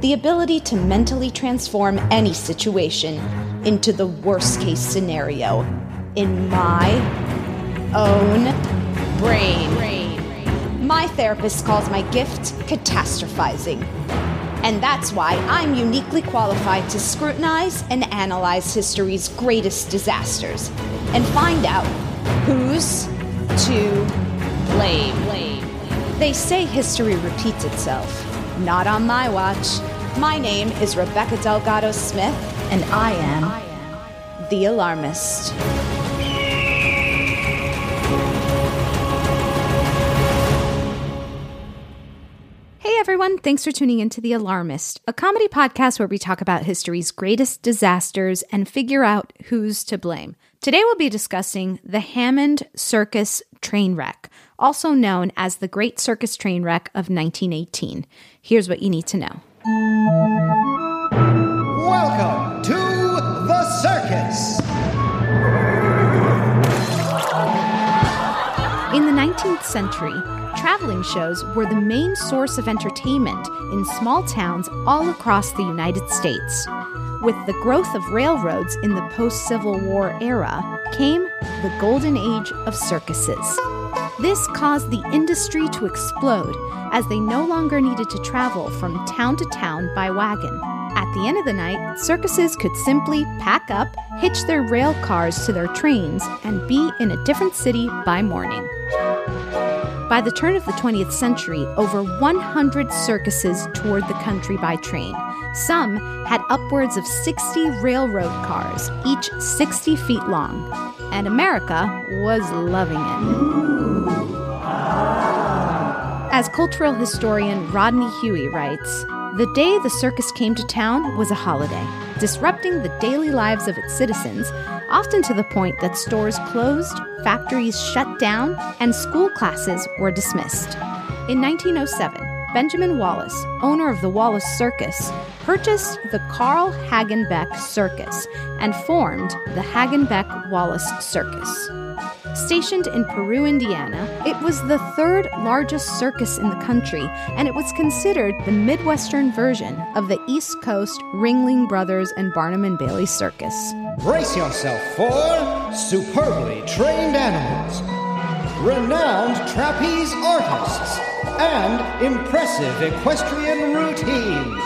the ability to mentally transform any situation into the worst case scenario in my own brain. My therapist calls my gift catastrophizing. And that's why I'm uniquely qualified to scrutinize and analyze history's greatest disasters and find out who's to blame. They say history repeats itself. Not on my watch. My name is Rebecca Delgado Smith, and I am the alarmist. Hey everyone, thanks for tuning in to The Alarmist, a comedy podcast where we talk about history's greatest disasters and figure out who's to blame. Today we'll be discussing the Hammond Circus train wreck, also known as the Great Circus Train Wreck of 1918. Here's what you need to know. Welcome to the circus! In the 19th century, traveling shows were the main source of entertainment in small towns all across the United States. With the growth of railroads in the post Civil War era came the golden age of circuses. This caused the industry to explode as they no longer needed to travel from town to town by wagon. At the end of the night, circuses could simply pack up, hitch their rail cars to their trains, and be in a different city by morning. By the turn of the 20th century, over 100 circuses toured the country by train. Some had upwards of 60 railroad cars, each 60 feet long. And America was loving it. As cultural historian Rodney Huey writes, the day the circus came to town was a holiday, disrupting the daily lives of its citizens, often to the point that stores closed, factories shut down, and school classes were dismissed. In 1907, Benjamin Wallace, owner of the Wallace Circus, purchased the Carl Hagenbeck Circus and formed the Hagenbeck Wallace Circus. Stationed in Peru, Indiana, it was the third largest circus in the country, and it was considered the Midwestern version of the East Coast Ringling Brothers and Barnum and Bailey Circus. Brace yourself for superbly trained animals, renowned trapeze artists, and impressive equestrian routines.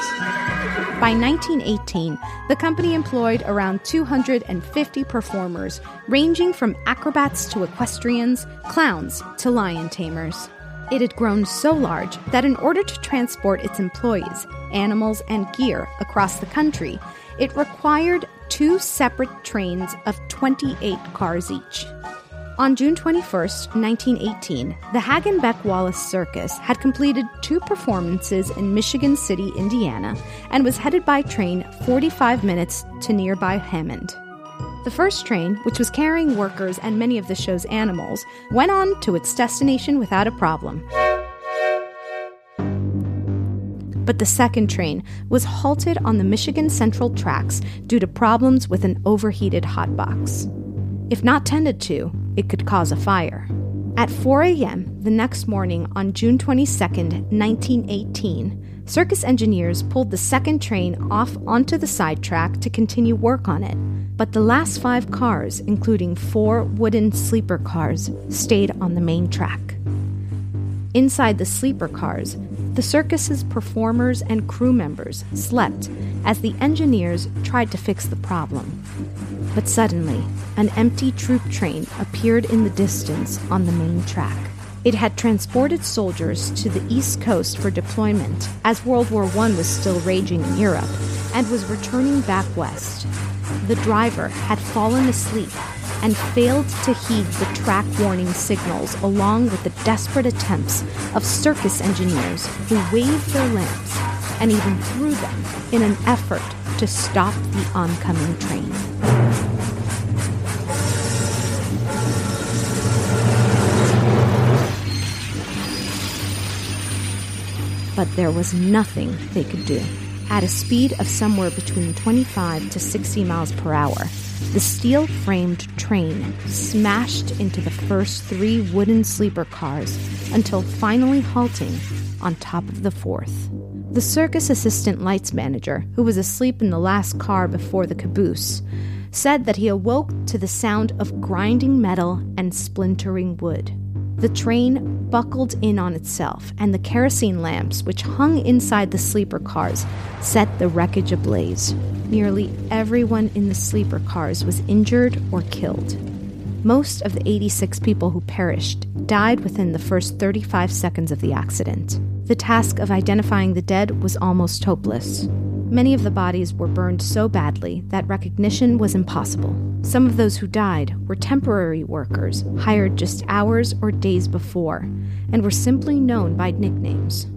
By 1918, the company employed around 250 performers, ranging from acrobats to equestrians, clowns to lion tamers. It had grown so large that in order to transport its employees, animals, and gear across the country, it required two separate trains of 28 cars each. On June 21, 1918, the Hagenbeck Wallace Circus had completed two performances in Michigan City, Indiana, and was headed by train 45 minutes to nearby Hammond. The first train, which was carrying workers and many of the show's animals, went on to its destination without a problem. But the second train was halted on the Michigan Central tracks due to problems with an overheated hotbox. If not tended to, it could cause a fire. At 4 a.m. the next morning on June 22, 1918, circus engineers pulled the second train off onto the sidetrack to continue work on it. But the last five cars, including four wooden sleeper cars, stayed on the main track. Inside the sleeper cars, the circus's performers and crew members slept as the engineers tried to fix the problem. But suddenly, an empty troop train appeared in the distance on the main track. It had transported soldiers to the East Coast for deployment as World War I was still raging in Europe and was returning back west. The driver had fallen asleep and failed to heed the track warning signals along with the desperate attempts of circus engineers who waved their lamps and even threw them in an effort to stop the oncoming train. But there was nothing they could do. At a speed of somewhere between 25 to 60 miles per hour, the steel framed train smashed into the first three wooden sleeper cars until finally halting on top of the fourth. The circus assistant lights manager, who was asleep in the last car before the caboose, said that he awoke to the sound of grinding metal and splintering wood. The train buckled in on itself, and the kerosene lamps, which hung inside the sleeper cars, set the wreckage ablaze. Nearly everyone in the sleeper cars was injured or killed. Most of the 86 people who perished died within the first 35 seconds of the accident. The task of identifying the dead was almost hopeless. Many of the bodies were burned so badly that recognition was impossible. Some of those who died were temporary workers hired just hours or days before and were simply known by nicknames.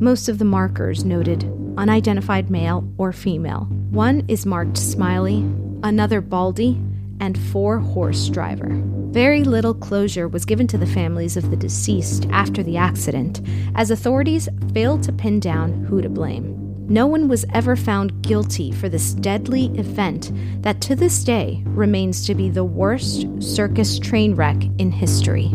Most of the markers noted unidentified male or female. One is marked Smiley, another Baldy, and four horse driver. Very little closure was given to the families of the deceased after the accident, as authorities failed to pin down who to blame. No one was ever found guilty for this deadly event that to this day remains to be the worst circus train wreck in history.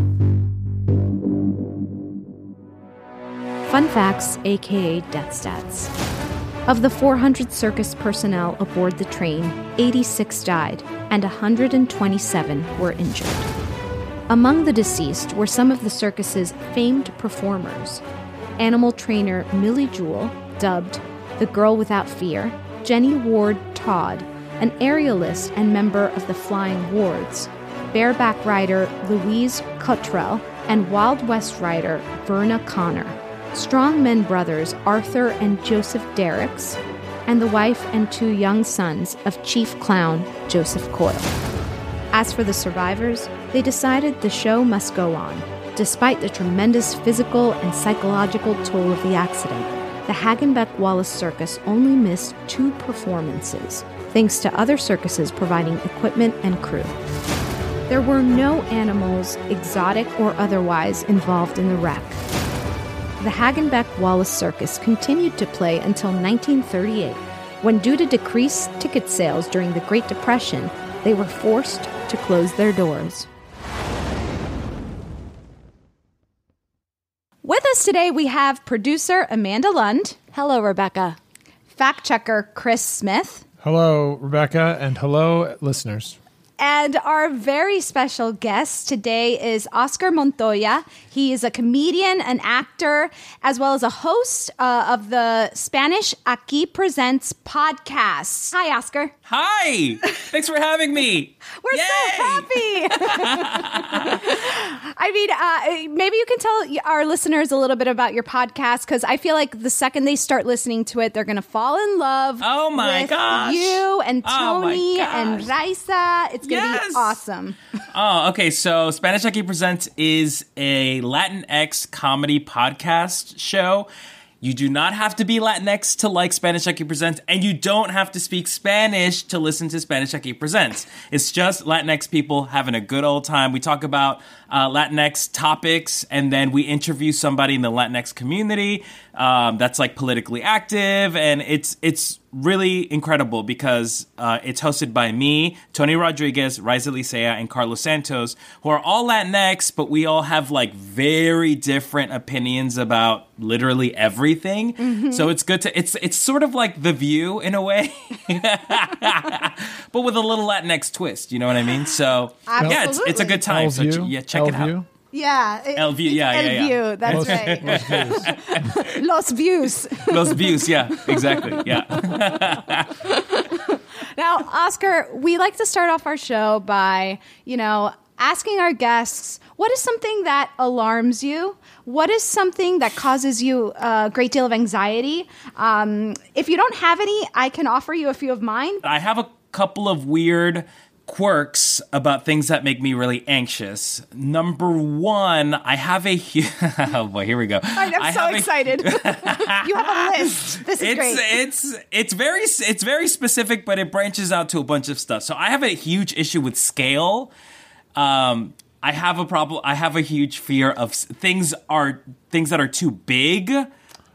Fun facts, aka death stats. Of the 400 circus personnel aboard the train, 86 died and 127 were injured. Among the deceased were some of the circus's famed performers animal trainer Millie Jewell, dubbed the Girl Without Fear, Jenny Ward Todd, an aerialist and member of the Flying Wards, bareback rider Louise Cottrell, and Wild West rider Verna Connor, strongmen brothers Arthur and Joseph Derricks, and the wife and two young sons of Chief Clown Joseph Coyle. As for the survivors, they decided the show must go on, despite the tremendous physical and psychological toll of the accident the Hagenbeck Wallace Circus only missed two performances, thanks to other circuses providing equipment and crew. There were no animals, exotic or otherwise, involved in the wreck. The Hagenbeck Wallace Circus continued to play until 1938, when, due to decreased ticket sales during the Great Depression, they were forced to close their doors. With us today, we have producer Amanda Lund. Hello, Rebecca. Fact checker Chris Smith. Hello, Rebecca, and hello, listeners. And our very special guest today is Oscar Montoya. He is a comedian, an actor, as well as a host uh, of the Spanish Aquí Presents podcast. Hi, Oscar. Hi. Thanks for having me. We're Yay! so happy. I mean, uh, maybe you can tell our listeners a little bit about your podcast because I feel like the second they start listening to it, they're going to fall in love. Oh my with gosh. You and Oh Tony and gosh. Raiza. It's going to Yes. be awesome. Oh, okay. So Spanish Aquí Presents is a Latinx comedy podcast show. You do not have to be Latinx to like Spanish Aquí Presents, and you don't have to speak Spanish to listen to Spanish Aquí Presents. It's just Latinx people having a good old time. We talk about uh, Latinx topics, and then we interview somebody in the Latinx community um, that's like politically active, and it's it's really incredible because uh, it's hosted by me, Tony Rodriguez, Raiza Licea, and Carlos Santos, who are all Latinx, but we all have like very different opinions about literally everything. So it's good to it's it's sort of like The View in a way, but with a little Latinx twist. You know what I mean? So yeah, it's it's a good time. So yeah, check it out. Yeah. it- El yeah, El yeah, yeah. View, That's right. Los Views. Los views, yeah, exactly, yeah. Now, Oscar, we like to start off our show by, you know, asking our guests what is something that alarms you? What is something that causes you a great deal of anxiety? Um, if you don't have any, I can offer you a few of mine. I have a couple of weird quirks about things that make me really anxious. Number one, I have a hu- oh boy, here we go. I'm I so have a- excited. you have a list. This is it's great. it's it's very it's very specific, but it branches out to a bunch of stuff. So I have a huge issue with scale. Um, I have a problem. I have a huge fear of s- things are things that are too big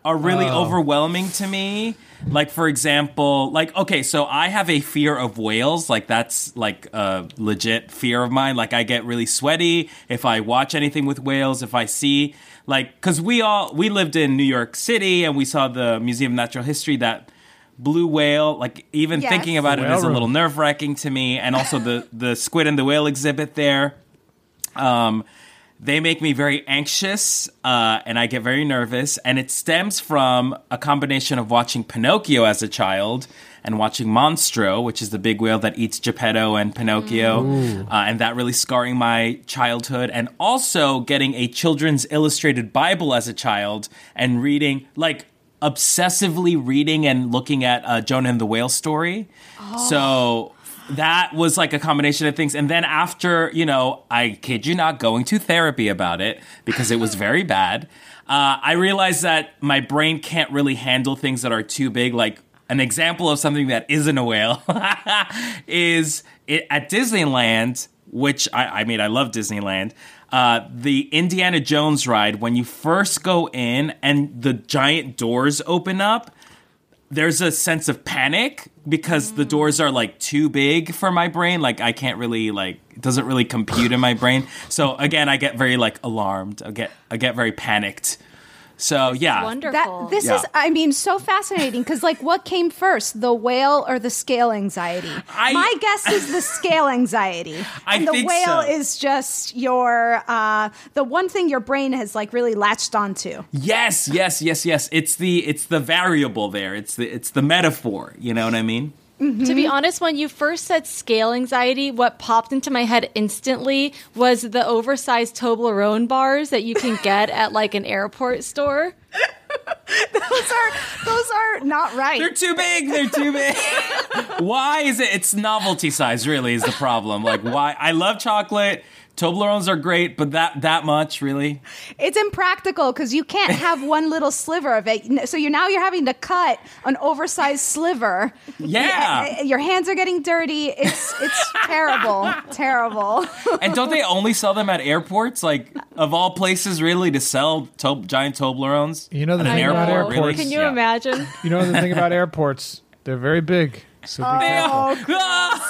are really Oh. overwhelming to me. Like for example, like okay, so I have a fear of whales. Like that's like a legit fear of mine. Like I get really sweaty if I watch anything with whales. If I see like because we all we lived in New York City and we saw the Museum of Natural History that blue whale. Like even Yes. thinking about it Whale is a little nerve wracking to me. And also the the squid and the whale exhibit there. Um, they make me very anxious uh, and I get very nervous. And it stems from a combination of watching Pinocchio as a child and watching Monstro, which is the big whale that eats Geppetto and Pinocchio. Ooh. Uh, and that really scarring my childhood. And also getting a children's illustrated Bible as a child and reading, like, obsessively reading and looking at uh, Jonah and the Whale story. So that was like a combination of things. And then after, you know, I kid you not, going to therapy about it because it was very bad, uh, I realized that my brain can't really handle things that are too big. Like an example of something that isn't a whale is it, at Disneyland, which I, I mean, I love Disneyland. Uh, the Indiana Jones ride, when you first go in and the giant doors open up, there's a sense of panic because the mm. doors are like too big for my brain. Like I can't really like it doesn't really compute in my brain. So again, I get very like alarmed. I get I get very panicked. So yeah, That, this Yeah. is, I mean, so fascinating because, like, what came first, the whale or the scale anxiety? My guess is the scale anxiety, I and the think whale so. is just your uh, the one thing your brain has like really latched onto. Yes, yes, yes, yes. It's the it's the variable there. It's the it's the metaphor. You know what I mean? Mm-hmm. To be honest, when you first said scale anxiety, what popped into my head instantly was the oversized Toblerone bars that you can get at like an airport store. those are those are not right. They're too big. They're too big. why is it? It's novelty size. Really, is the problem. Like why? I love chocolate. Toblerones are great, but that that much really. It's impractical because you can't have one little sliver of it. So you're now you're having to cut an oversized sliver. Yeah. Uh, uh, your hands are getting dirty. It's it's terrible, terrible. And don't they only sell them at airports? Like of all places, really, to sell to- giant Toblerones? You know the At an thing about airport, airports. really? Can you Yeah. imagine? You know the thing about airports? They're very big. So be careful. Oh,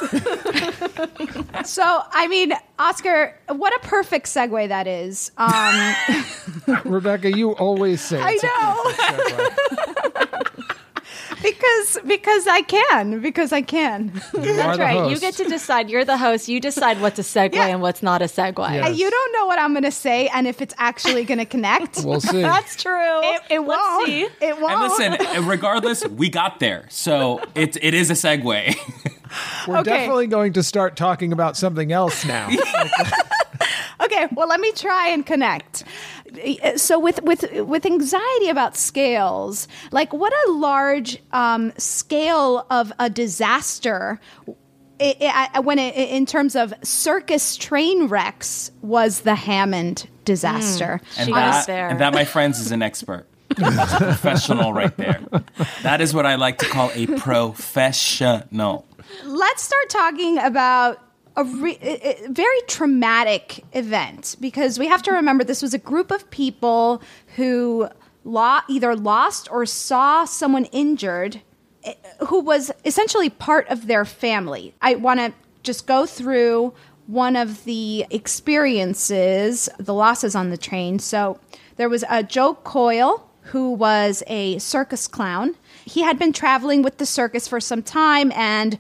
So I mean, Oscar, what a perfect segue that is. Um, Rebecca, you always say I it's know. Because because I can because I can. That's right. You get to decide. You're the host. You decide what's a segue Yeah. and what's not a segue. Yes. And You don't know what I'm going to say and if it's actually going to connect. We'll see. That's true. it, it Let's won't. see. It won't. And listen, regardless, we got there. So it, it is a segue. We're Okay. definitely going to start talking about something else now. Okay, well, let me try and connect. So, with with with anxiety about scales, like what a large um, scale of a disaster. i i when it, in terms of circus train wrecks was the Hammond disaster. And that, there. and that, my friends, is an expert. That's a professional right there. That is what I like to call a professional. let's start talking about a, re- a- very traumatic event because we have to remember this was a group of people who lo- either lost or saw someone injured eh, who was essentially part of their family. I want to just go through one of the experiences, the losses on the train. So there was a Joe Coyle who was a circus clown. He had been traveling with the circus for some time and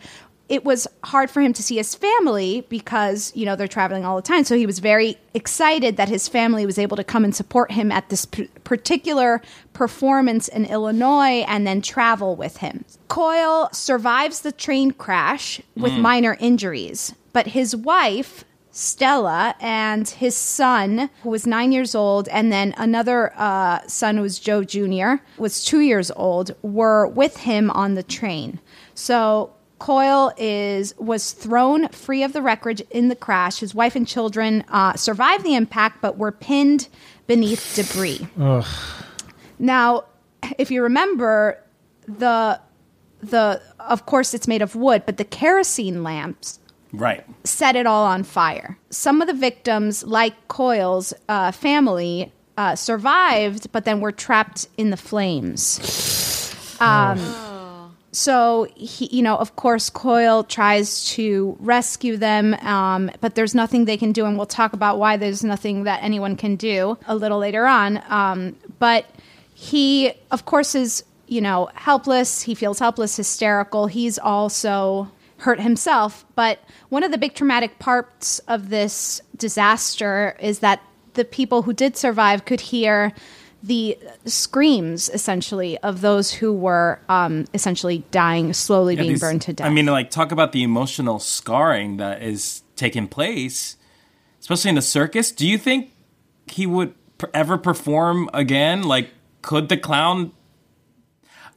it was hard for him to see his family because, you know, they're traveling all the time. So he was very excited that his family was able to come and support him at this p- particular performance in Illinois and then travel with him. Coyle survives the train crash with minor injuries, but his wife, Stella and his son, who was nine years old, and then another uh, son who was Joe Jr., was two years old, were with him on the train. So Coyle is was thrown free of the wreckage in the crash. His wife and children uh, survived the impact, but were pinned beneath debris. Now, if you remember, the the of course it's made of wood, but the kerosene lamps Right. set it all on fire. Some of the victims, like Coyle's uh, family, uh, survived, but then were trapped in the flames. Um, So he, you know, of course, Coyle tries to rescue them, um, but there's nothing they can do, and we'll talk about why there's nothing that anyone can do a little later on. Um, but he, of course, is you know helpless. He feels helpless, hysterical. He's also hurt himself. But one of the big traumatic parts of this disaster is that the people who did survive could hear the screams essentially of those who were um, essentially dying, slowly Yeah, being these- burned to death. I mean, like, talk about the emotional scarring that is taking place, especially in the circus. Do you think he would ever perform again? Like, could the clown?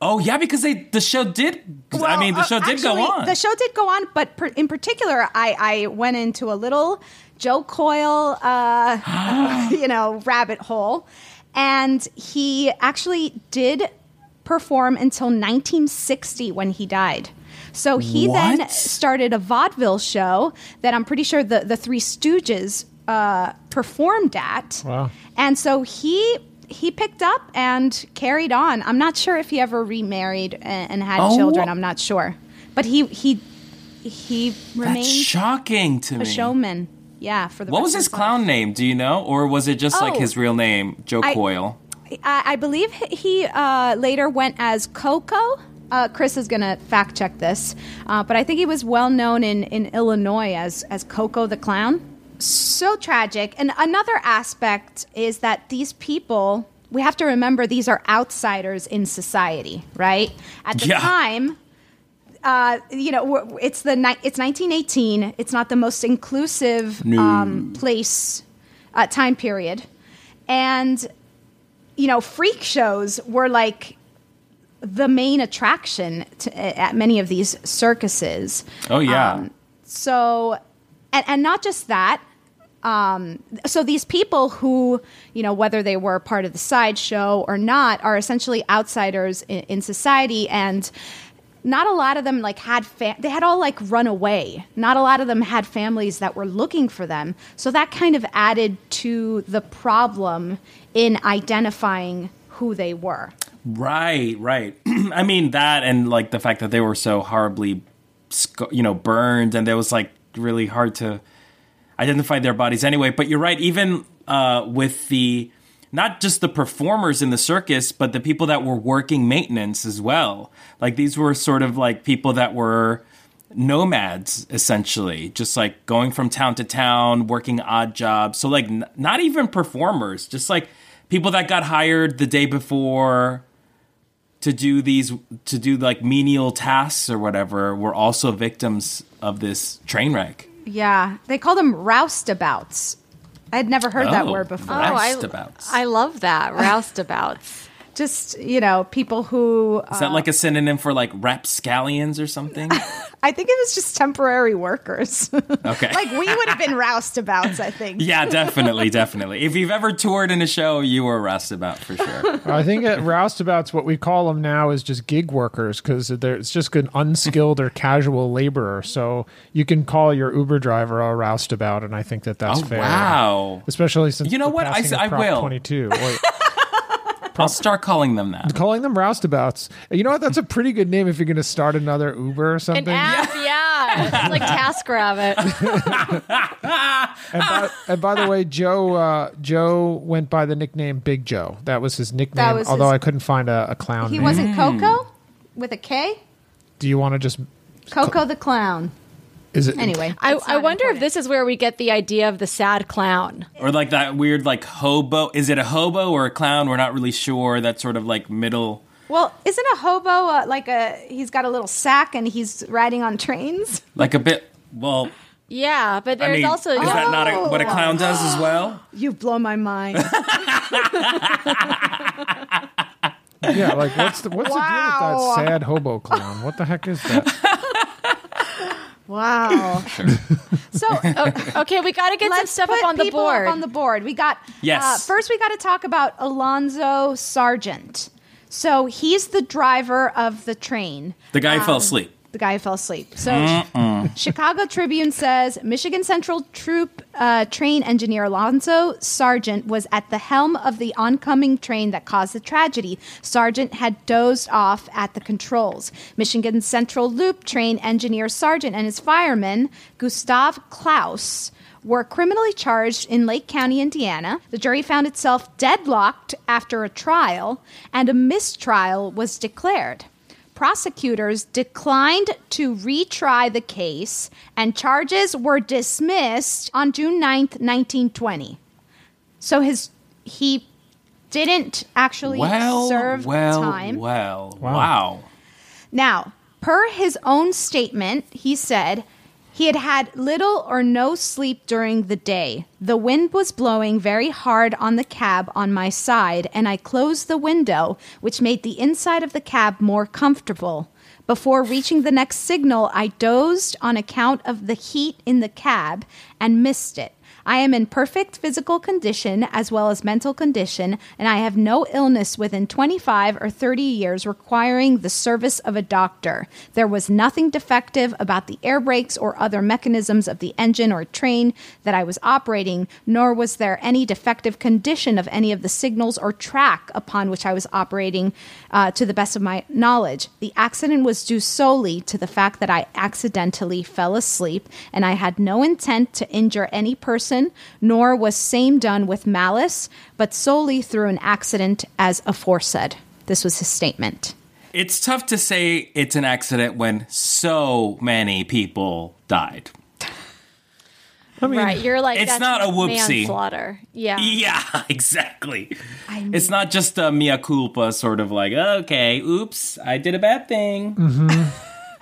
Oh yeah, because they the show did. I mean, the uh, show did go on. The show did go on, but per, in particular, I, I went into a little Joe Coyle, uh, you know, rabbit hole, and he actually did perform until 1960 when he died. So he then started a vaudeville show that I'm pretty sure the the Three Stooges uh, performed at. Wow. And so he he picked up and carried on. I'm not sure if he ever remarried and, and had Oh. children. I'm not sure, but he he he That's remained shocking to a me. showman. Yeah, for the What was his life. clown name? Do you know, or was it just like Oh. his real name, Joe I- Coyle? I, I believe he uh, later went as Coco. Uh, Chris is going to fact check this, uh, but I think he was well known in, in Illinois as as Coco the clown. So tragic. And another aspect is that these people, we have to remember, these are outsiders in society, right? At the Yeah. time, uh, you know, it's the ni- it's 1918. It's not the most inclusive um, place, uh, time period, and you know, freak shows were like the main attraction to, at many of these circuses. Oh yeah. Um, so, and, and not just that. Um, so these people who, you know, whether they were part of the sideshow or not, are essentially outsiders in, in society, and not a lot of them like had fa- they had all like run away. Not a lot of them had families that were looking for them. So that kind of added to the problem in identifying who they were. Right, right. I mean that, and like the fact that they were so horribly, you know, burned, and it was like really hard to identify their bodies anyway. But you're right. Even uh, with the not just the performers in the circus, but the people that were working maintenance as well. Like these were sort of like people that were nomads essentially, just like going from town to town, working odd jobs. So like n- not even performers, just like people that got hired the day before to do these to do like menial tasks or whatever were also victims of this train wreck. Yeah, they call them roustabouts. I had never heard that Oh, word before. roustabouts. Oh, I love that roustabouts. Just you know, people who Is that like a uh, synonym for like rapscallions or something? I think it was just temporary workers. Okay. like we would have been roustabouts. I think. yeah, definitely, definitely. If you've ever toured in a show, you were roustabout for sure. I think at roustabouts, what we call them now is just gig workers because it's just an unskilled or casual laborer. So you can call your Uber driver a roustabout, and I think that that's Oh, fair. wow. Especially since You know the what? I passing s- of I will. 22. Or- I'll start calling them that. calling them roustabouts. You know what? That's a pretty good name if you're going to start another Uber or something. An something. app, yeah. It's like TaskRabbit. And by, and by the way, Joe uh, Joe went by the nickname Big Joe. That was his nickname. was although his- I couldn't find a, a clown. He name. wasn't Coco with a K. Do you want to just? Coco the clown. Is it Anyway, I, I not wonder if this is where we get the idea of the sad clown. Or like that weird like hobo. Is it a hobo or a clown? We're not really sure. That sort of like middle. Well, isn't a hobo uh, like a? He's got a little sack and he's riding on trains. Like a bit. Well, Yeah, but I there's mean, also is that not a, what a clown does as well? You've blown my mind. Yeah, like what's the what's Wow. the deal with that sad hobo clown? What the heck is that? wow. So okay. We got to get some let's stuff put up on the board. Up on the board. We got Yes. Uh, first, we got to talk about Alonzo Sargent. So he's the driver of the train. The guy fell asleep. The guy who fell asleep. So Chicago Tribune says Michigan Central Troop uh, train engineer Alonzo Sargent was at the helm of the oncoming train that caused the tragedy. Sargent had dozed off at the controls. Michigan Central Loop train engineer Sargent and his fireman Gustav Klaus were criminally charged in Lake County, Indiana. The jury found itself deadlocked after a trial, and a mistrial was declared prosecutors declined to retry the case and charges were dismissed on June 9th, 1920. So his he didn't actually Well, serve well, time. well. Wow. Wow. Now, per his own statement, he said he had had little or no sleep during the day. The wind was blowing very hard on the cab on my side, and I closed the window, which made the inside of the cab more comfortable. Before reaching the next signal, I dozed on account of the heat in the cab and missed it. I am in perfect physical condition as well as mental condition, and I have no illness within 25 or 30 years requiring the service of a doctor. There was nothing defective about the air brakes or other mechanisms of the engine or train that I was operating, nor was there any defective condition of any of the signals or track upon which I was operating uh, to the best of my knowledge. The accident was due solely to the fact that I accidentally fell asleep, and I had no intent to injure any person, nor was same done with malice, but solely through an accident as aforesaid. This was his statement. It's tough to say it's an accident when so many people died. I mean, right, you're like it's not a whoopsie. manslaughter. Yeah. Yeah, exactly. it's not just a mea culpa sort of like, okay, oops, I did a bad thing.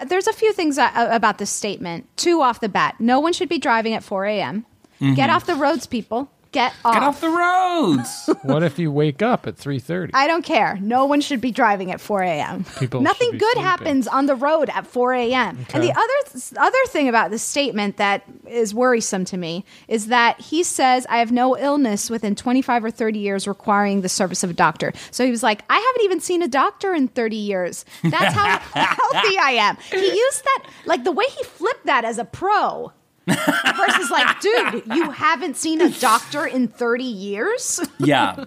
There's a few things uh, about this statement. Two off the bat. No one should be driving at 4 a.m. Mm-hmm. Get off the roads, people. Get off. Get off the roads. what if you wake up at three thirty? I don't care. No one should be driving at 4 a.m. People Nothing good sleeping. happens on the road at 4 a.m. And the other other thing about this statement that is worrisome to me is that he says I have no illness within 25 or 30 years requiring the service of a doctor. So he was like, I haven't even seen a doctor in 30 years. That's how healthy I am. He used that like the way he flipped that as a pro. versus like, dude, you haven't seen a doctor in 30 years? yeah.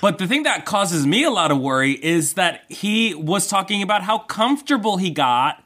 But the thing that causes me a lot of worry is that he was talking about how comfortable he got.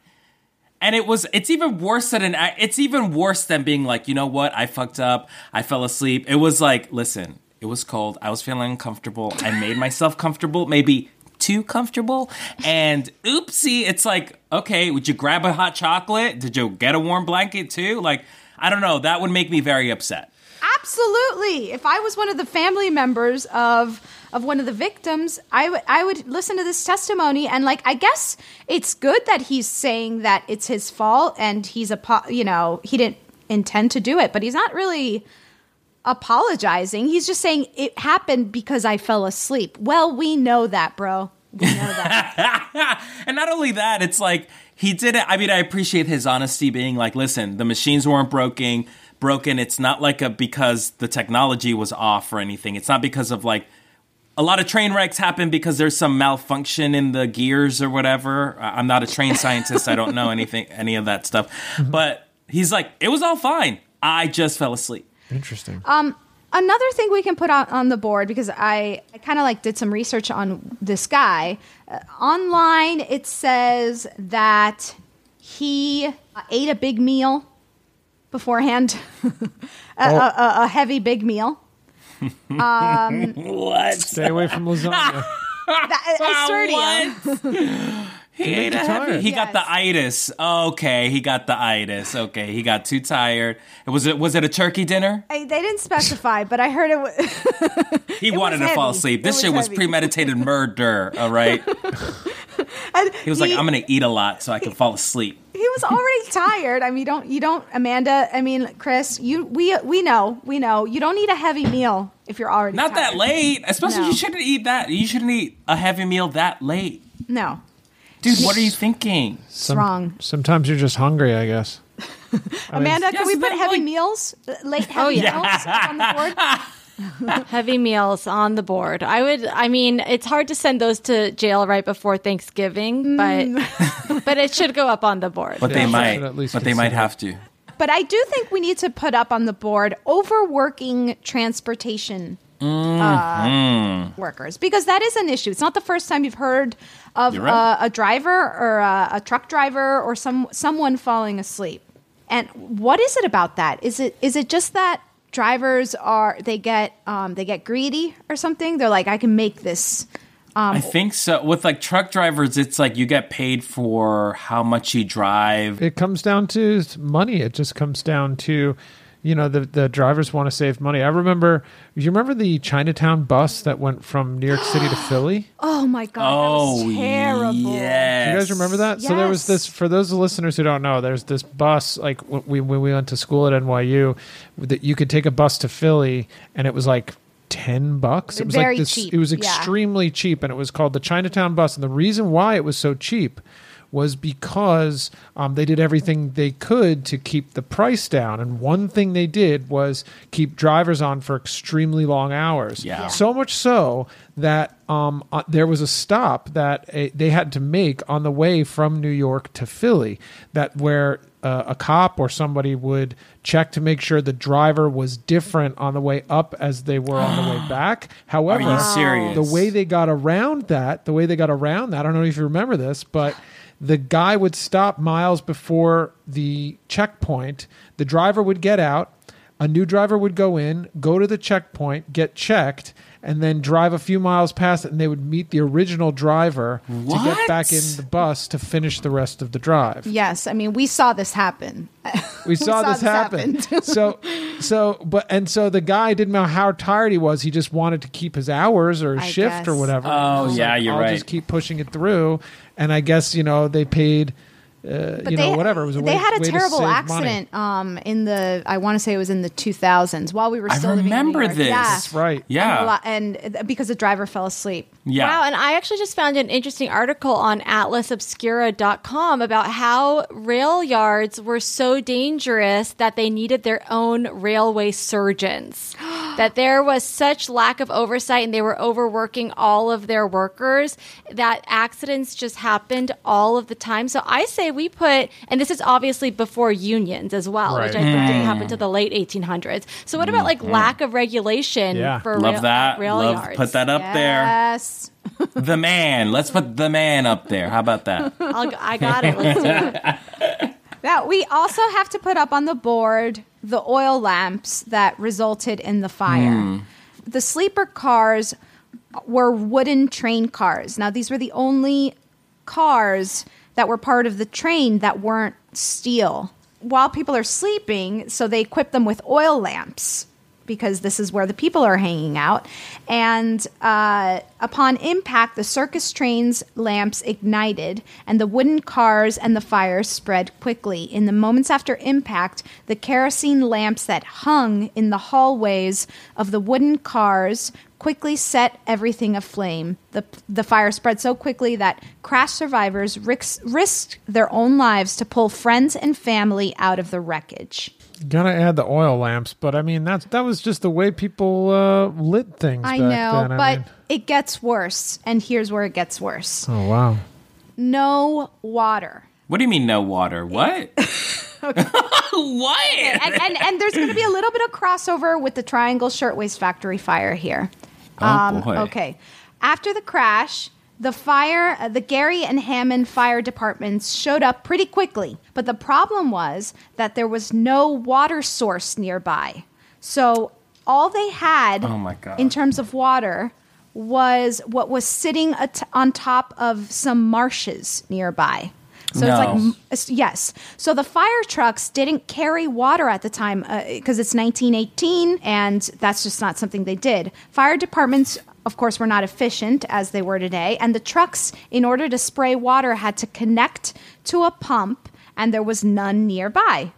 And it was it's even worse than an it's even worse than being like, you know what, I fucked up, I fell asleep. It was like, listen, It was cold. I was feeling uncomfortable. I made myself comfortable, maybe too comfortable. And oopsie, it's like, okay, would you grab a hot chocolate? Did you get a warm blanket too? Like, I don't know. That would make me very upset. Absolutely. If I was one of the family members of of one of the victims, I would I would listen to this testimony and like I guess it's good that he's saying that it's his fault and he's a po- you know he didn't intend to do it, but he's not really apologizing. He's just saying it happened because I fell asleep. Well, we know that, bro. We know that. and not only that, it's like he did it. I mean, I appreciate his honesty being like, listen, the machines weren't broken. Broken. It's not like a because the technology was off or anything. It's not because of like a lot of train wrecks happen because there's some malfunction in the gears or whatever. I- I'm not a train scientist. I don't know anything, any of that stuff. But he's like, it was all fine. I just fell asleep. Interesting. Um, another thing we can put on, on the board because I, I kind of like did some research on this guy. Uh, online, it says that he uh, ate a big meal beforehand, a, Oh. a, a, a heavy big meal. Um, what? Stay away from lasagna. that, uh, Sertia. He Did ate you a get heavy. tired? He got the itis. Okay, he got the itis. Okay, he got too tired. Was it was it a turkey dinner? I, they didn't specify, but I heard it. Was, He wanted to was fall asleep. This It shit was was premeditated murder. All right. He was like, I'm gonna eat a lot so I can fall asleep. he was already tired. I mean, you don't, you don't, Amanda. I mean, Chris, you, we, we know, we know, you don't need a heavy meal if you're already Not that late. Especially No. you shouldn't eat that. You shouldn't eat a heavy meal that late. No, Dude, what are you thinking? Some- wrong. Sometimes you're just hungry, I guess. Amanda, can Yes, we put but, heavy like- meals, uh, late heavy Oh, yeah. meals on the board? Heavy meals on the board. I would. I mean, it's hard to send those to jail right before Thanksgiving, but but it should go up on the board. But they Yeah, might. should at least But they might consider. have to. But I do think we need to put up on the board overworking transportation uh, workers because that is an issue. It's not the first time you've heard of right. uh, a driver or a, a truck driver or some someone falling asleep. And what is it about that? Is it is it just that drivers are they get um, they get greedy or something? They're like, I can make this. Um, I think so. With like truck drivers, it's like you get paid for how much you drive. It comes down to money. It just comes down to, you know, the the drivers want to save money. I remember. You remember the Chinatown bus that went from New York City to Philly? oh my god, Oh, that was oh, terrible. yes. You guys remember that? Yes. So there was this for those listeners who don't know. There's this bus like when we when we went to school at NYU that you could take a bus to Philly and it was like ten bucks. It was Very like this. cheap, It was yeah. extremely cheap, and it was called the Chinatown bus. And the reason why it was so cheap was because um, they did everything they could to keep the price down. And one thing they did was keep drivers on for extremely long hours. Yeah. Yeah. So much so that um, uh, there was a stop that uh, they had to make on the way from New York to Philly, that where uh, a cop or somebody would check to make sure the driver was different on the way up as they were on the way back. However, you serious? the way they got around that, the way they got around that, I don't know if you remember this, but the guy would stop miles before the checkpoint. The driver would get out. A new driver would go in, go to the checkpoint, get checked, and then drive a few miles past it, and they would meet the original driver to get back in the bus to finish the rest of the drive. Yes, I mean we saw this happen. We saw, this happen. so, so, but, and so the guy didn't know how tired he was. He just wanted to keep his hours or his I shift or whatever. Oh, He was yeah, you're I'll right. just keep pushing it through. And I guess, you know, they paid, uh, you know, whatever. It was a they way, had a way terrible accident um, in the I want to say it was in the 2000s while we were I still living in New remember York. this. Yeah. Right. Yeah. And, lot- and because the driver fell asleep. Yeah. Wow, and I actually just found an interesting article on atlasobscura.com about how rail yards were so dangerous that they needed their own railway surgeons. that there was such lack of oversight and they were overworking all of their workers that accidents just happened all of the time. So I say we put, and this is obviously before unions as well, which I Right. think didn't happen to the late 1800s. So what about like lack of regulation Yeah. for Love rail, that. rail Love yards? put that up there. Yes. The man. Let's put the man up there. How about that? I'll, I got it. Let's do it. Now we also have to put up on the board the oil lamps that resulted in the fire. Hmm. the sleeper cars were wooden train cars. Now, these were the only cars that were part of the train that weren't steel. While people are sleeping, so they equip them with oil lamps because this is where the people are hanging out. And uh, upon impact, the circus train's lamps ignited, and the wooden cars and the fire spread quickly. In the moments after impact, the kerosene lamps that hung in the hallways of the wooden cars quickly set everything aflame. The, the fire spread so quickly that crash survivors risk, risked their own lives to pull friends and family out of the wreckage. Gotta add the oil lamps, but I mean that's that was just the way people uh, lit things. I back know, then. I but mean- it gets worse, and here's where it gets worse. oh wow, No water. What do you mean no water? What? what? and, and, and there's going to be a little bit of crossover with the Triangle Shirtwaist Factory fire here. Oh, boy. Okay. After the crash, the fire, uh, the Gary and Hammond fire departments showed up pretty quickly. But the problem was that there was no water source nearby. So all they had Oh, my God. in terms of water was what was sitting at- on top of some marshes nearby. So it's like No. m- s- yes. So the fire trucks didn't carry water at the time because it's 1918, and that's just not something they did. Fire departments, of course, were not efficient as they were today, and the trucks, in order to spray water, had to connect to a pump, and there was none nearby.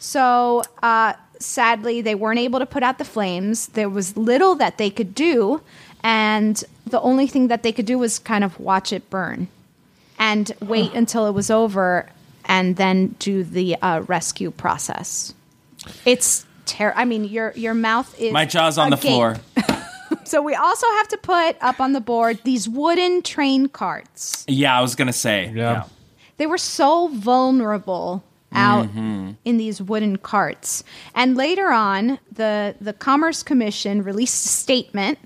So, uh, sadly, they weren't able to put out the flames. There was little that they could do, and the only thing that they could do was kind of watch it burn and wait until it was over and then do the uh, rescue process. It's ter- I mean, your your mouth is My jaw's on the floor. So we also have to put up on the board these wooden train carts. Yeah, I was gonna say. Yeah. They were so vulnerable out Mhm. in these wooden carts. And later on, the the Commerce Commission released a statement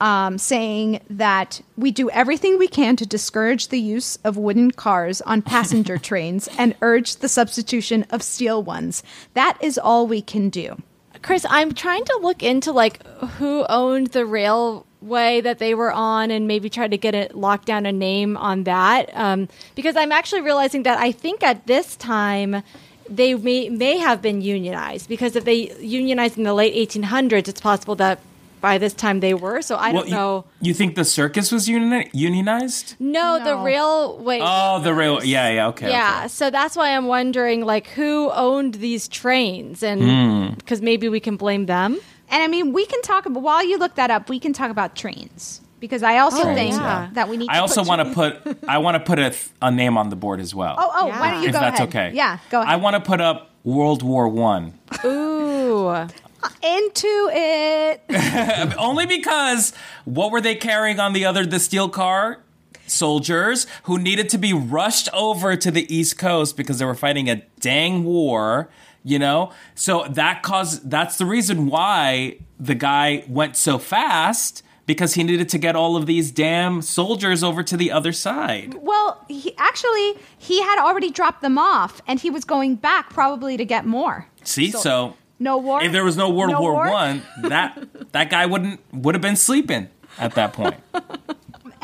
um, saying that we do everything we can to discourage the use of wooden cars on passenger trains and urge the substitution of steel ones. That is all we can do. Chris, I'm trying to look into like who owned the railway that they were on, and maybe try to get it locked down a name on that. Um, because I'm actually realizing that I think at this time they may may have been unionized. Because if they unionized in the late 1800s, it's possible that by this time they were. So I Well, don't know. You, you think the circus was unioni- unionized? No, the railway. Oh, the rail. Yeah, yeah. Okay. yeah, so that's why I'm wondering, like, who owned these trains, and Hmm. because maybe we can blame them. And I mean, we can talk about while you look that up, we can talk about trains because I also Trains, think yeah. that we need. I to also want to put. I want to put a, th- a name on the board as well. Oh, oh, why don't you if go that's ahead? okay. Yeah, go ahead. I want to put up World War One. Ooh. Into it. Only because what were they carrying on the other the steel car? Soldiers who needed to be rushed over to the East Coast because they were fighting a dang war, you know? So that caused that's the reason why the guy went so fast because he needed to get all of these damn soldiers over to the other side. Well, he, actually, he had already dropped them off, and he was going back probably to get more. See? So, No war. if there was no World No War war? One, that that guy wouldn't would have been sleeping at that point.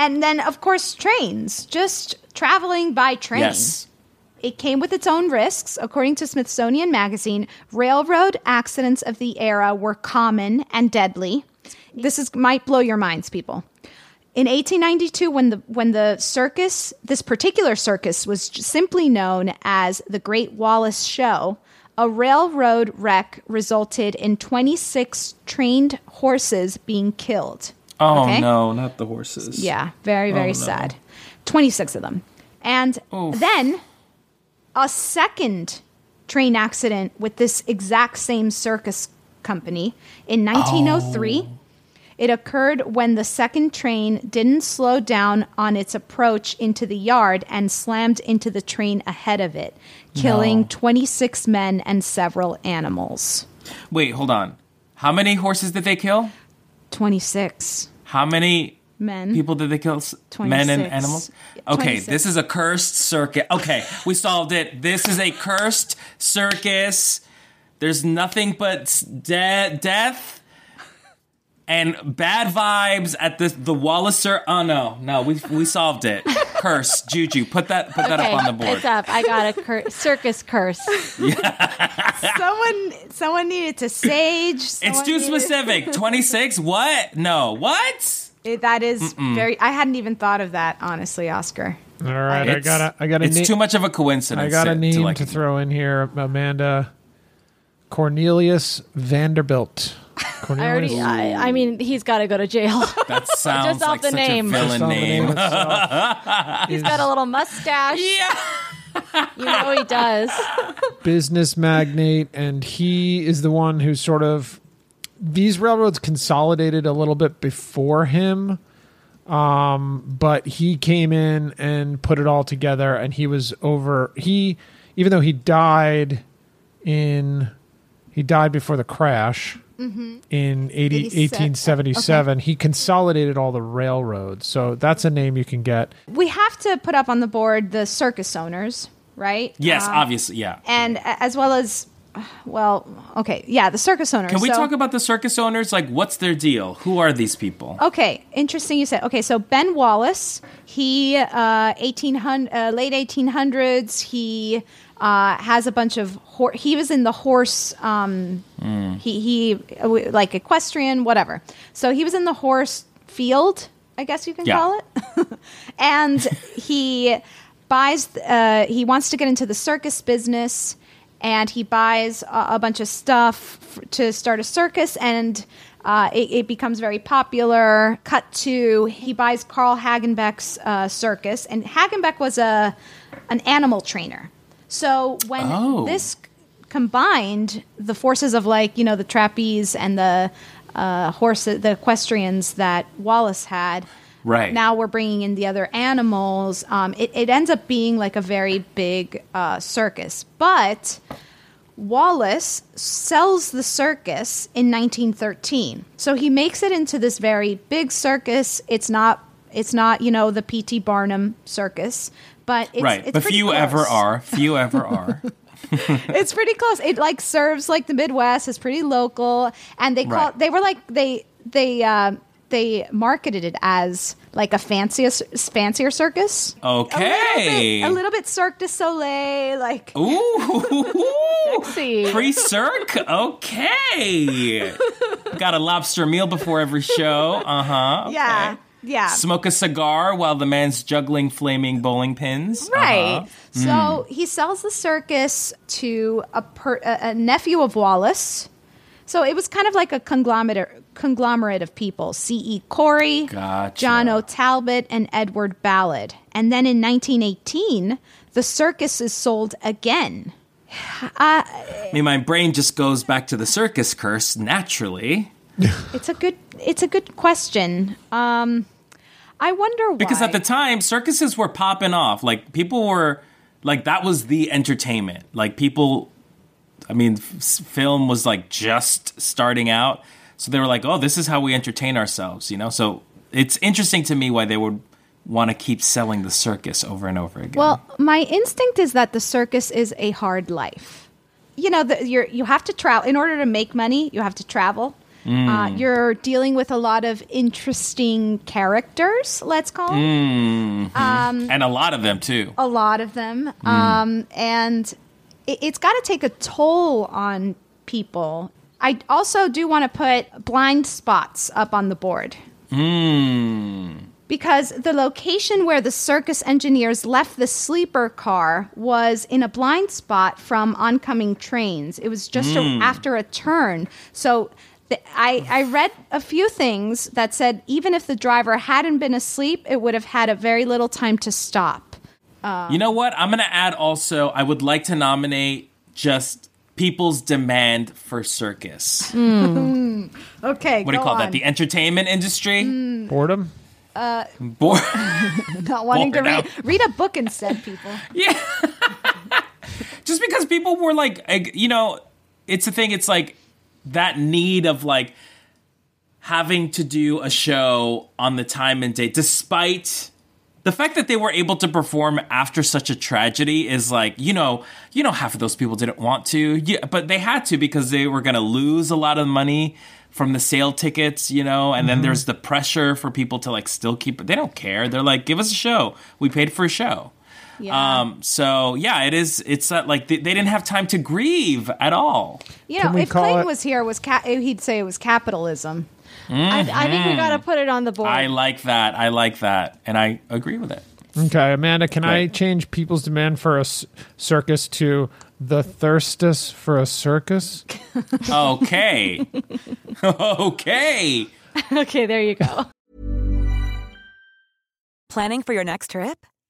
And then, of course, trains. Just traveling by train. Yes. It came with its own risks. According to Smithsonian Magazine, railroad accidents of the era were common and deadly. This is might blow your minds, people. In 1892, when the when the circus, this particular circus, was simply known as the Great Wallace Show, a railroad wreck resulted in 26 trained horses being killed. Oh Okay? no, not the horses. Yeah, very, oh, very Oh, no. sad. 26 of them. And then a second train accident with this exact same circus company in 1903. It occurred when the second train didn't slow down on its approach into the yard and slammed into the train ahead of it, killing No. 26 men and several animals. Wait, hold on. How many horses did they kill? 26 How many men. people did they kill? S- Men and animals? Okay, 26. this is a cursed circus. Okay, we solved it. This is a cursed circus. There's nothing but de- death and bad vibes at the the Walliser. Oh no, no, we we solved it. Curse, juju. Put that put that up on the board. It's up. I got a cur- circus curse. someone someone needed to sage. It's too needed- specific. Twenty six. What? No. What? It- that is Mm-mm. very. I hadn't even thought of that, honestly, Oscar. All right, I gotta, I gotta. It's na- too much of a coincidence. I got a to- name to to, throw in here, Amanda. Cornelius Vanderbilt. I already. I, I mean, he's got to go to jail. That sounds Just off like the such name. a villain Just off the name. name he's got a little mustache. Yeah. You know he does. business magnate, and he is the one who sort of these railroads consolidated a little bit before him. Um, but he came in and put it all together, and he was over. He, even though he died in, he died before the crash Mhm. in 80, 87. 1877. He consolidated all the railroads, so that's a name you can get. We have to put up on the board the circus owners, right? Yes, Um, obviously, yeah. and a- as well as, well, okay, yeah, the circus owners. Can we So- talk about the circus owners? Like, what's their deal? Who are these people? Okay, interesting. You said okay. So Ben Wallace, he uh, eighteen hundred uh, late eighteen hundreds. He uh, has a bunch of hor- he was in the horse. Um, He he uh, like equestrian, whatever. So he was in the horse field, I guess you can Yeah. call it. and he buys. Uh, he wants to get into the circus business, and he buys a, a bunch of stuff f- to start a circus, and uh, it, it becomes very popular. Cut to he buys Carl Hagenbeck's uh, circus, and Hagenbeck was a an animal trainer. So when Oh. this combined the forces of like you know the trapeze and the uh, horses, the equestrians that Wallace had. Right. Now we're bringing in the other animals. Um, it, it ends up being like a very big uh, circus. But Wallace sells the circus in 1913. So he makes it into this very big circus. It's not. It's not, you know, the P.T. Barnum circus, but it's, right, it's but few close. ever are. Few ever are. it's pretty close. It like serves like the Midwest. It's pretty local, and they call Right. they were like they they uh, they marketed it as like a fancier fancier circus. Okay. A little bit, a little bit Cirque du Soleil, like Ooh, sexy. pre circ. Okay. Got a lobster meal before every show. Uh huh. Yeah, yeah. Smoke a cigar while the man's juggling flaming bowling pins. Right. Uh-huh. So Mm. he sells the circus to a, per, a, a nephew of Wallace. So it was kind of like a conglomerate conglomerate of people: C.E. Corey, Gotcha. John O. Talbot, and Edward Ballard. And then in 1918, the circus is sold again. Uh, I mean, my brain just goes back to the circus curse naturally. it's a good it's a good question. Um, I wonder why. Because at the time, circuses were popping off. Like people were like that was the entertainment. Like people, I mean, f- film was like just starting out, so they were like, "Oh, this is how we entertain ourselves," you know. So it's interesting to me why they would want to keep selling the circus over and over again. Well, my instinct is that the circus is a hard life. You know, the, you're you have to travel in order to make money. You have to travel. Uh, Mm. you're dealing with a lot of interesting characters. Let's call them Mhm. um, and a lot of them too. a lot of them, Mm. um, and it, it's got to take a toll on people. I also do want to put blind spots up on the board Mm. because the location where the circus engineers left the sleeper car was in a blind spot from oncoming trains. It was just a- Mm. after a turn. So the, I, I read a few things that said even if the driver hadn't been asleep, it would have had a very little time to stop. You know what? I'm going to add also, I would like to nominate just people's demand for circus. Hmm. okay. What do you go call that? The entertainment industry? Boredom? Uh, Bored. not wanting to read, read a book instead, people. Yeah. just because people were like, you know, it's a thing. It's like that need of like having to do a show on the time and date, despite the fact that they were able to perform after such a tragedy is like you know you know half of those people didn't want to. Yeah, but they had to because they were going to lose a lot of money from the sale tickets you know and then Mhm. there's the pressure for people to like still keep they don't care. They're like give us a show. We paid for a show Yeah. um so yeah it is it's uh, like they, they didn't have time to grieve at all You know, if call Clayton it- was here, was ca- he'd say it was capitalism. I, I think we Mhm. got to put it on the board. i like that i like that and i agree with it Okay, Amanda, can I change people's demand for a s- circus to the thirstus for a circus? okay okay okay, there you go. Planning for your next trip?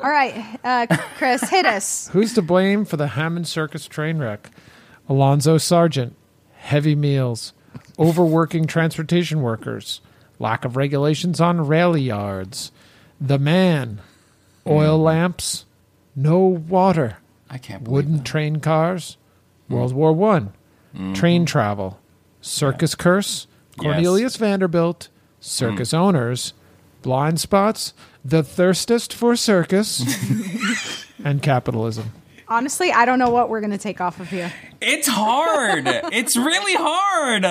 All right, uh, Chris, hit us. Who's to blame for the Hammond Circus train wreck? Alonzo Sargent, heavy meals, overworking transportation workers, lack of regulations on rail yards, the man, oil hmm. lamps, no water, I can't wooden train cars, hmm. World War One, hmm. train travel, circus curse, Cornelius Vanderbilt, circus owners, blind spots, the thirstest for circus, and capitalism. Honestly, I don't know what we're going to take off of here. It's hard. it's really hard.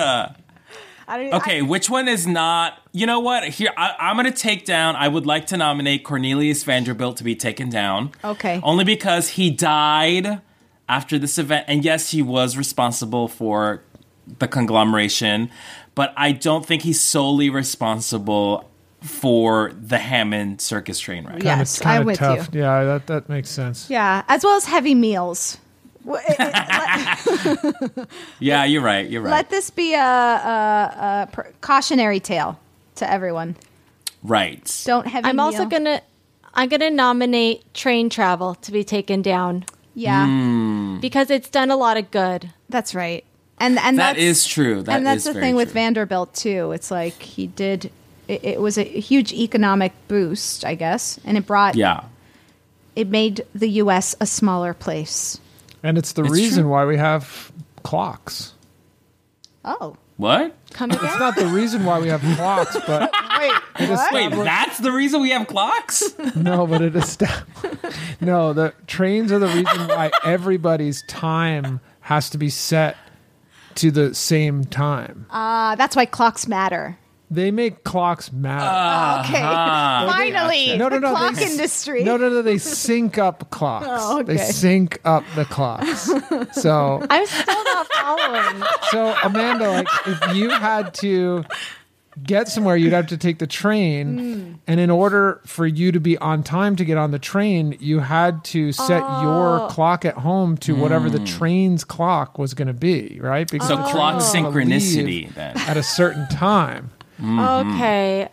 I don't, Okay, which one is not? You know what? Here, I, I'm going to take down. I would like to nominate Cornelius Vanderbilt to be taken down. Okay. Only because he died after this event. And yes, he was responsible for the conglomeration, but I don't think he's solely responsible for the Hammond circus train wreck. Yes, Kinda I'm with tough. you. Yeah, that, that makes sense. Yeah, as well as heavy meals. W- it- it- Yeah, you're right. You're right. Let this be a, a, a pr- cautionary tale to everyone. right. Don't heavy I'm also gonna I'm gonna nominate train travel to be taken down. Yeah. Hmm. Because it's done a lot of good. That's right. And and That that's, is true. That and that's is the very thing with. Vanderbilt too. It's like he did. It, it was a huge economic boost, I guess, and it brought. Yeah. It made the U.S. a smaller place. And it's the It's reason true. why we have clocks. Oh. What? Come It's not the reason why we have clocks, but Wait. it is Wait, that's the reason we have clocks? no, but it is no. The trains are the reason why everybody's time has to be set to the same time. Uh, that's why clocks matter. They make clocks matter. Okay. Uh-huh. Finally, no, no, the no. clock they, industry. No, no, no. They sync up clocks. Oh, They okay. sync up the clocks. So, I'm still not following. so Amanda, like, if you had to get somewhere, you'd have to take the train. Mm. And in order for you to be on time to get on the train, you had to set your Oh. clock at home to whatever the Mm. train's clock was going to be, right? Because So the train clock was gonna synchronicity, then. at a certain time. Mm-hmm. Okay.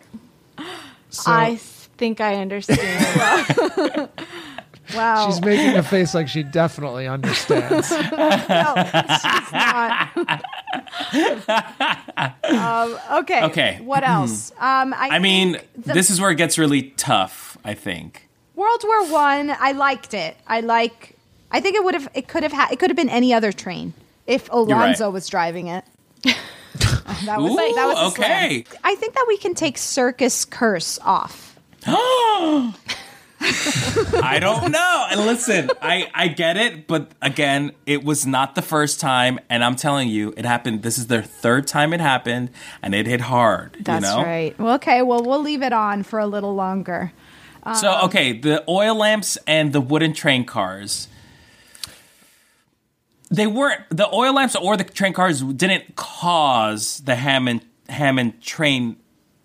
So- I think I understand. wow. She's making a face like she definitely understands. um, okay. Okay. What else? Um, I, I mean, the- this is where it gets really tough, I think. World War One. I, liked it. I like. I think it would have. It could have. Ha- it could have been any other train if right. Alonzo was driving it. that was. Ooh, that was a slam. okay. I think that we can take circus curse off. I don't know. And listen, I, I get it, but again, it was not the first time, and I'm telling you, it happened. This is their third time it happened, and it hit hard. That's you know? right. Well, okay. Well, we'll leave it on for a little longer. So Um, okay, the oil lamps and the wooden train cars. They weren't the oil lamps or the train cars didn't cause the Hammond Hammond train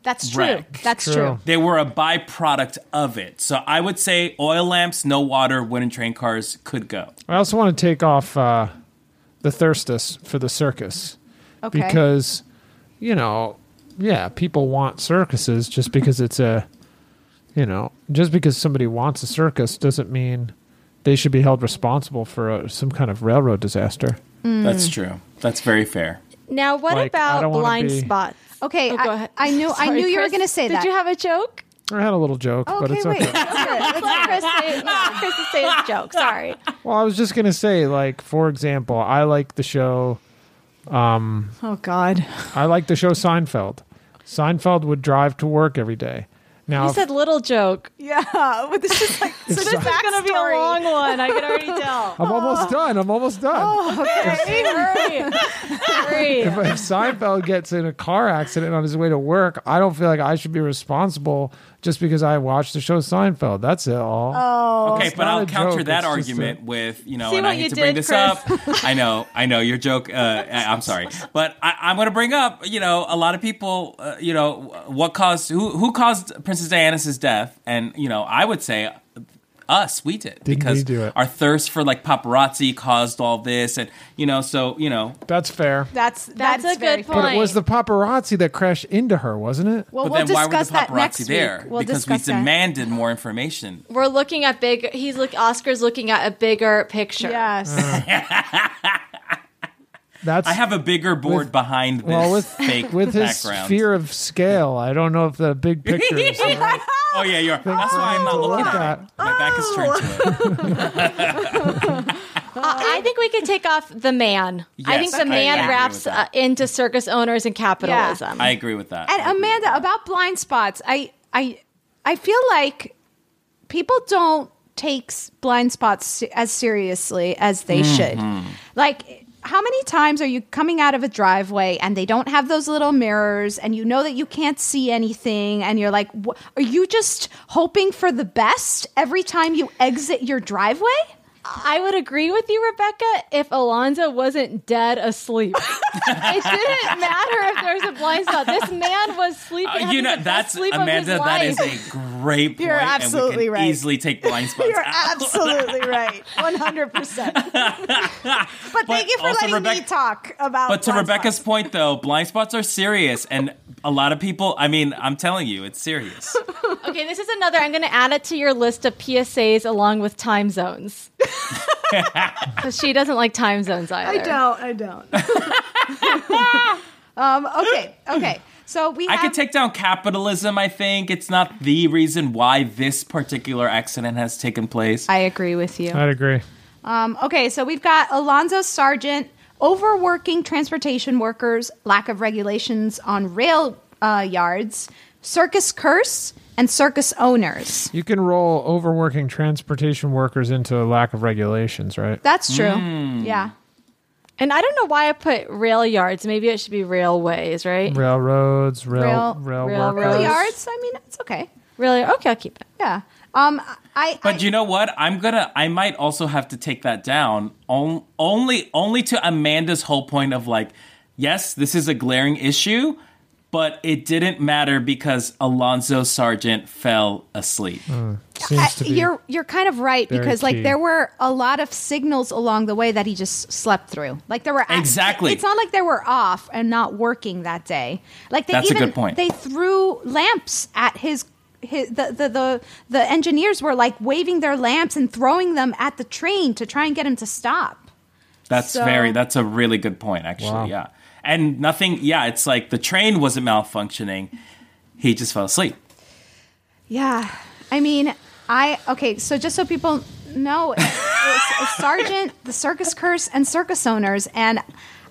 That's true. wreck. That's true. They were a byproduct of it. So I would say oil lamps, no water, wooden train cars could go. I also want to take off uh, the Thirstus for the circus. Okay. Because, you know, yeah, people want circuses just because it's a, you know, just because somebody wants a circus doesn't mean they should be held responsible for a, some kind of railroad disaster. Mm. That's true. That's very fair. now, what Like, about blind be- spots? Okay, Oh, I. I knew. I Sorry, knew you were going to say did that. Did you have a joke? I had a little joke, but Okay, it's wait. okay. Let's let Chris say, let Chris say his joke. Sorry. Well, I was just gonna say, like, for example, I like the show. Um, oh God, I like the show Seinfeld. Seinfeld would drive to work every day. Now, He if- said little joke. Yeah, but this is like If this is so- going to be a long one. I can already tell. I'm almost oh. done. I'm almost done. Oh, okay. Hurry. Hurry. if, if Seinfeld gets in a car accident on his way to work, I don't feel like I should be responsible just because I watched the show Seinfeld. That's it all. Oh, Okay, but I'll counter joke, that it's argument a- with you know, See and I you hate to bring this Chris? up. I know, I know your joke. Uh, I- I'm sorry, but I, I'm going to bring up. You know, a lot of people. Uh, you know, what caused who who caused Princess Diana's death, and you know, I would say. Us, we did Didn't because we do it? our thirst for like paparazzi caused all this, and you know, so you know, That's fair. That's That's a very good fair. point. But it was the paparazzi that crashed into her, wasn't it? Well, but we'll then why were the discuss that paparazzi next there? week. We'll because we discuss that. demanded more information. We're looking at big. He's look. Oscar's looking at a bigger picture. Yes. Uh. That's I have a bigger board behind this well with fake with his background. fear of scale. I don't know if the big picture is. the right oh yeah, you're. thing That's for why I'm him not to looking look at it. My back is turned to it. Uh, I think we could take off the man. I think the man agree wraps uh, into circus owners and capitalism. I agree with that. And Amanda, about blind spots, I I I feel like people don't take blind spots as seriously as they should. Like how many times are you coming out of a driveway and they don't have those little mirrors and you know that you can't see anything and you're like "Wh- are you just hoping for the best every time you exit your driveway? I would agree with you, Rebecca, if Alonzo wasn't dead asleep. it didn't matter if there was a blind spot. This man was sleeping. Uh, you know, the that's sleep Amanda. That is a great point. You're and we absolutely can right. Easily take blind spots. You're out. absolutely right. 100%. but, thank you for also letting me talk about But to blind Rebecca's spots. point, though, blind spots are serious, and a lot of people. I mean, I'm telling you, it's serious. Okay, this is another. I'm going to add it to your list of PSAs along with time zones. Because she doesn't like time zones either. I don't. I don't. um, okay. Okay. So we I have could take down capitalism. I think it's not the reason why this particular accident has taken place. I agree with you. I'd agree. Um, okay, so we've got Alonzo Sargent, overworking transportation workers, lack of regulations on rail uh, yards, circus curse, and circus owners. You can roll overworking transportation workers into a lack of regulations, right? That's true. Hmm. Yeah. And I don't know why I put rail yards. Maybe it should be railways, right? Railroads, rail, Rail- rail, railroads. workers. Rail yards. I mean, it's okay. Really? Okay, I'll keep it. Yeah. Um, I. But you know what? I'm gonna. I might also have to take that down. On, only, only to Amanda's whole point of like, yes, this is a glaring issue, but it didn't matter because Alonzo Sargent fell asleep. I- you're you're kind of right Very because like there were a lot of signals along the way that he just slept through. Like there were Exactly. It's not like they were off and not working that day. Like they That's a even good point. they threw lamps at his. His, the, the the the engineers were like waving their lamps and throwing them at the train to try and get him to stop. That's So- very. That's a really good point, actually. Wow. Yeah, and nothing. Yeah, it's like the train wasn't malfunctioning. He just fell asleep. Yeah, I mean, I okay. So just so people know, it's a Sargent, the circus curse, and circus owners, and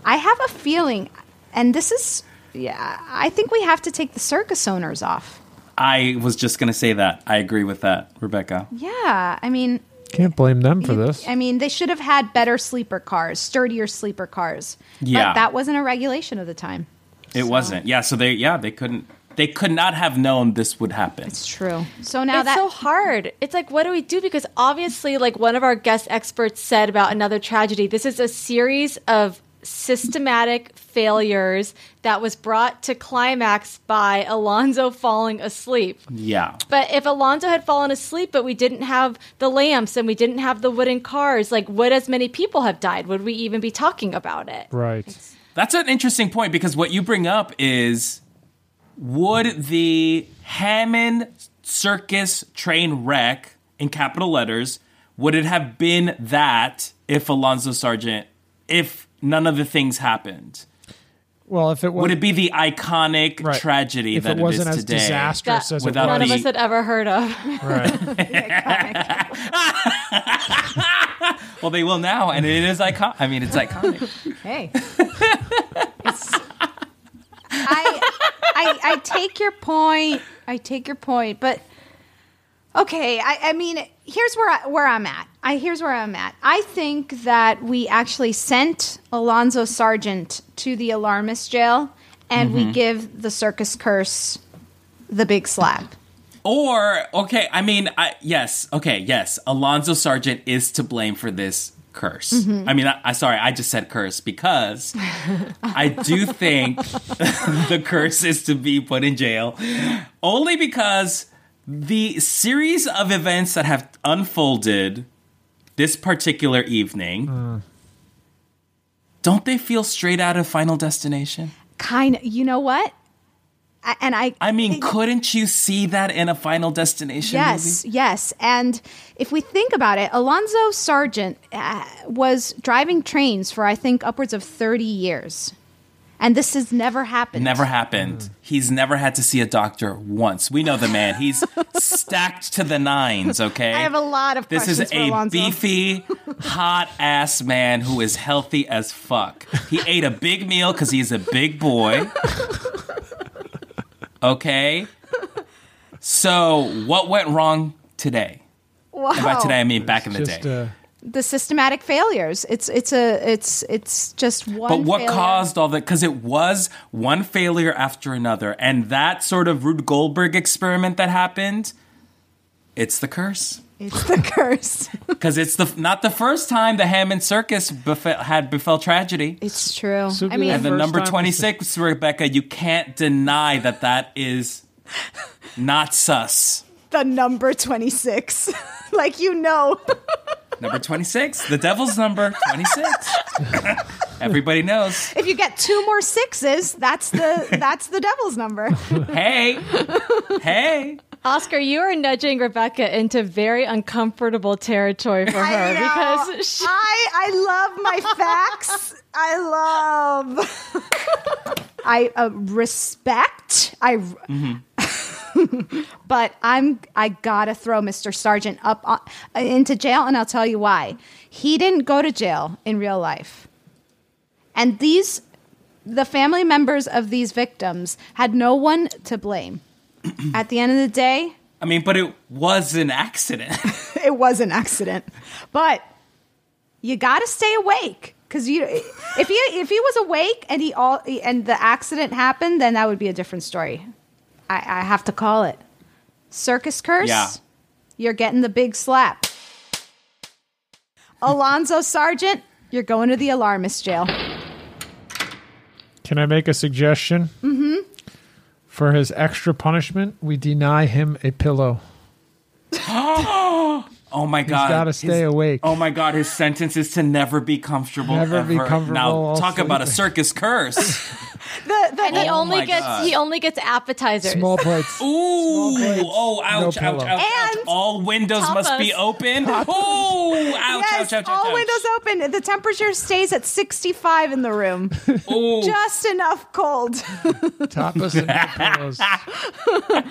I have a feeling, and this is, yeah, I think we have to take the circus owners off. I was just gonna say that. I agree with that, Rebecca. Yeah, I mean, Can't blame them for you- this. I mean, they should have had better sleeper cars, sturdier sleeper cars. Yeah. but that wasn't a regulation of the time. It wasn't. Yeah. So they. Yeah. They couldn't. They could not have known this would happen. It's true. So now it's that so hard. It's like, what do we do? Because obviously, like one of our guest experts said about another tragedy, this is a series of systematic failures that was brought to climax by Alonzo falling asleep. Yeah. But if Alonzo had fallen asleep, but we didn't have the lamps and we didn't have the wooden cars, like would as many people have died? Would we even be talking about it? Right. That's an interesting point because what you bring up is would the Hammond Circus train wreck in capital letters would it have been that if Alonzo Sargent if none of the things happened? Well, if it was, Would it be the iconic Right. tragedy If that it wasn't it is as today? disastrous as without None of us had ever heard of. Right. well, they will now, and it is iconic. I mean, it's iconic. Hey. It's- I, I I take your point. I take your point, but okay. I, I mean, here's where I, where I'm at. I here's where I'm at. I think that we actually sent Alonzo Sargent to the alarmist jail, and we Mhm. give the circus curse the big slap. Or okay, I mean, I, yes, okay, yes. Alonzo Sargent is to blame for this curse. Mhm. I mean, I, I sorry, I just said curse because I do think the curse is to be put in jail, only because the series of events that have unfolded this particular evening. Don't they feel straight out of Final Destination? Kind of. You know what? I, and I. I mean, couldn't you see that in a Final Destination Yes, movie? yes. And if we think about it, Alonzo Sargent uh, was driving trains for, I think, upwards of 30 years. And this has never happened. Never happened. He's never had to see a doctor once. We know the man. He's stacked to the nines, okay? I have a lot of This questions is for a Alonzo. beefy, hot ass man who is healthy as fuck. He ate a big meal because he's a big boy. Okay? So, what went wrong today? Wow. And by today, I mean back in the Just, day. uh, the systematic failures. It's it's a it's it's just one. But what failure. caused all that? Because it was one failure after another, and that sort of Rube Goldberg experiment that happened. It's the curse. It's the curse. Because it's the not the first time the Hammond Circus befell, had befell tragedy. It's true. So I mean, and the number twenty six, Rebecca, you can't deny that that is not sus. the number twenty six, like you know. Number twenty six, the devil's number twenty six. Everybody knows. If you get two more sixes, that's the that's the devil's number. Hey, hey. Oscar, you are nudging Rebecca into very uncomfortable territory for her I know. because she, I I love my facts. I love. I uh, respect. I. but I'm I gotta throw Mr. Sargent up on, into jail, and I'll tell you why. He didn't go to jail in real life, and these the family members of these victims had no one to blame. At the end of the day, I mean, but it was an accident. it was an accident. But you got to stay awake because you if he if he was awake and he all and the accident happened, then that would be a different story. I, I have to call it circus curse. Yeah. You're getting the big slap. Alonzo Sargent, you're going to the alarmist jail. Can I make a suggestion? Mm-hmm. For his extra punishment, we deny him a pillow. Oh my god! He's gotta stay His- awake. Oh my god! His sentence is to never be comfortable. Never be comfortable Now while talk about a circus curse. The, the, And he Oh only my gets God. he only gets appetizers. Small plates. Ooh! Oh! Ouch! no ouch! pillow. Ouch! ouch. All windows must be tapas. open. Oh! Ouch! yes, ouch! Ouch! all ouch, windows open. The temperature stays at 65 in the room. Ooh. Just enough cold. Tapas and no pillows.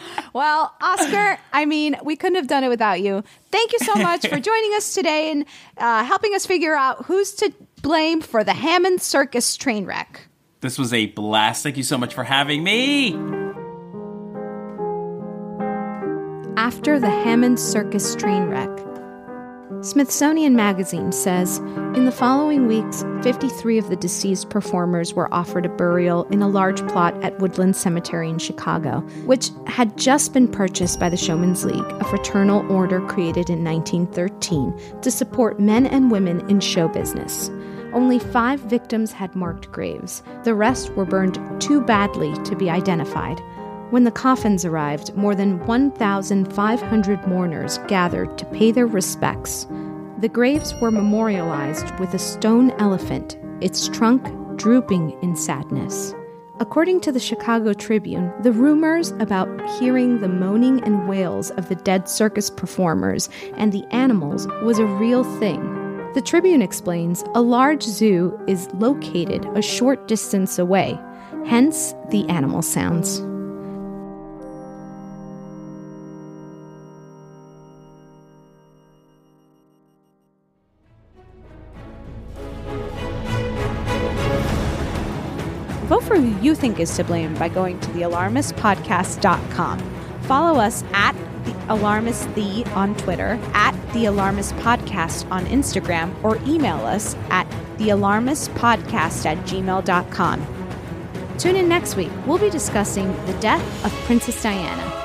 Well, Oscar, I mean, we couldn't have done it without you. Thank you so much for joining us today and uh, helping us figure out who's to blame for the Hammond Circus train wreck. This was a blast. Thank you so much for having me. After the Hammond Circus train wreck, Smithsonian Magazine says in the following weeks, 53 of the deceased performers were offered a burial in a large plot at Woodland Cemetery in Chicago, which had just been purchased by the Showman's League, a fraternal order created in 1913 to support men and women in show business. Only five victims had marked graves. The rest were burned too badly to be identified. When the coffins arrived, more than 1,500 mourners gathered to pay their respects. The graves were memorialized with a stone elephant, its trunk drooping in sadness. According to the Chicago Tribune, the rumors about hearing the moaning and wails of the dead circus performers and the animals was a real thing. The Tribune explains a large zoo is located a short distance away, hence the animal sounds. Vote for who you think is to blame by going to thealarmistpodcast.com. Follow us at Alarmist The on Twitter, at the Alarmist Podcast on Instagram, or email us at thealarmistpodcast at gmail.com. Tune in next week. We'll be discussing the death of Princess Diana.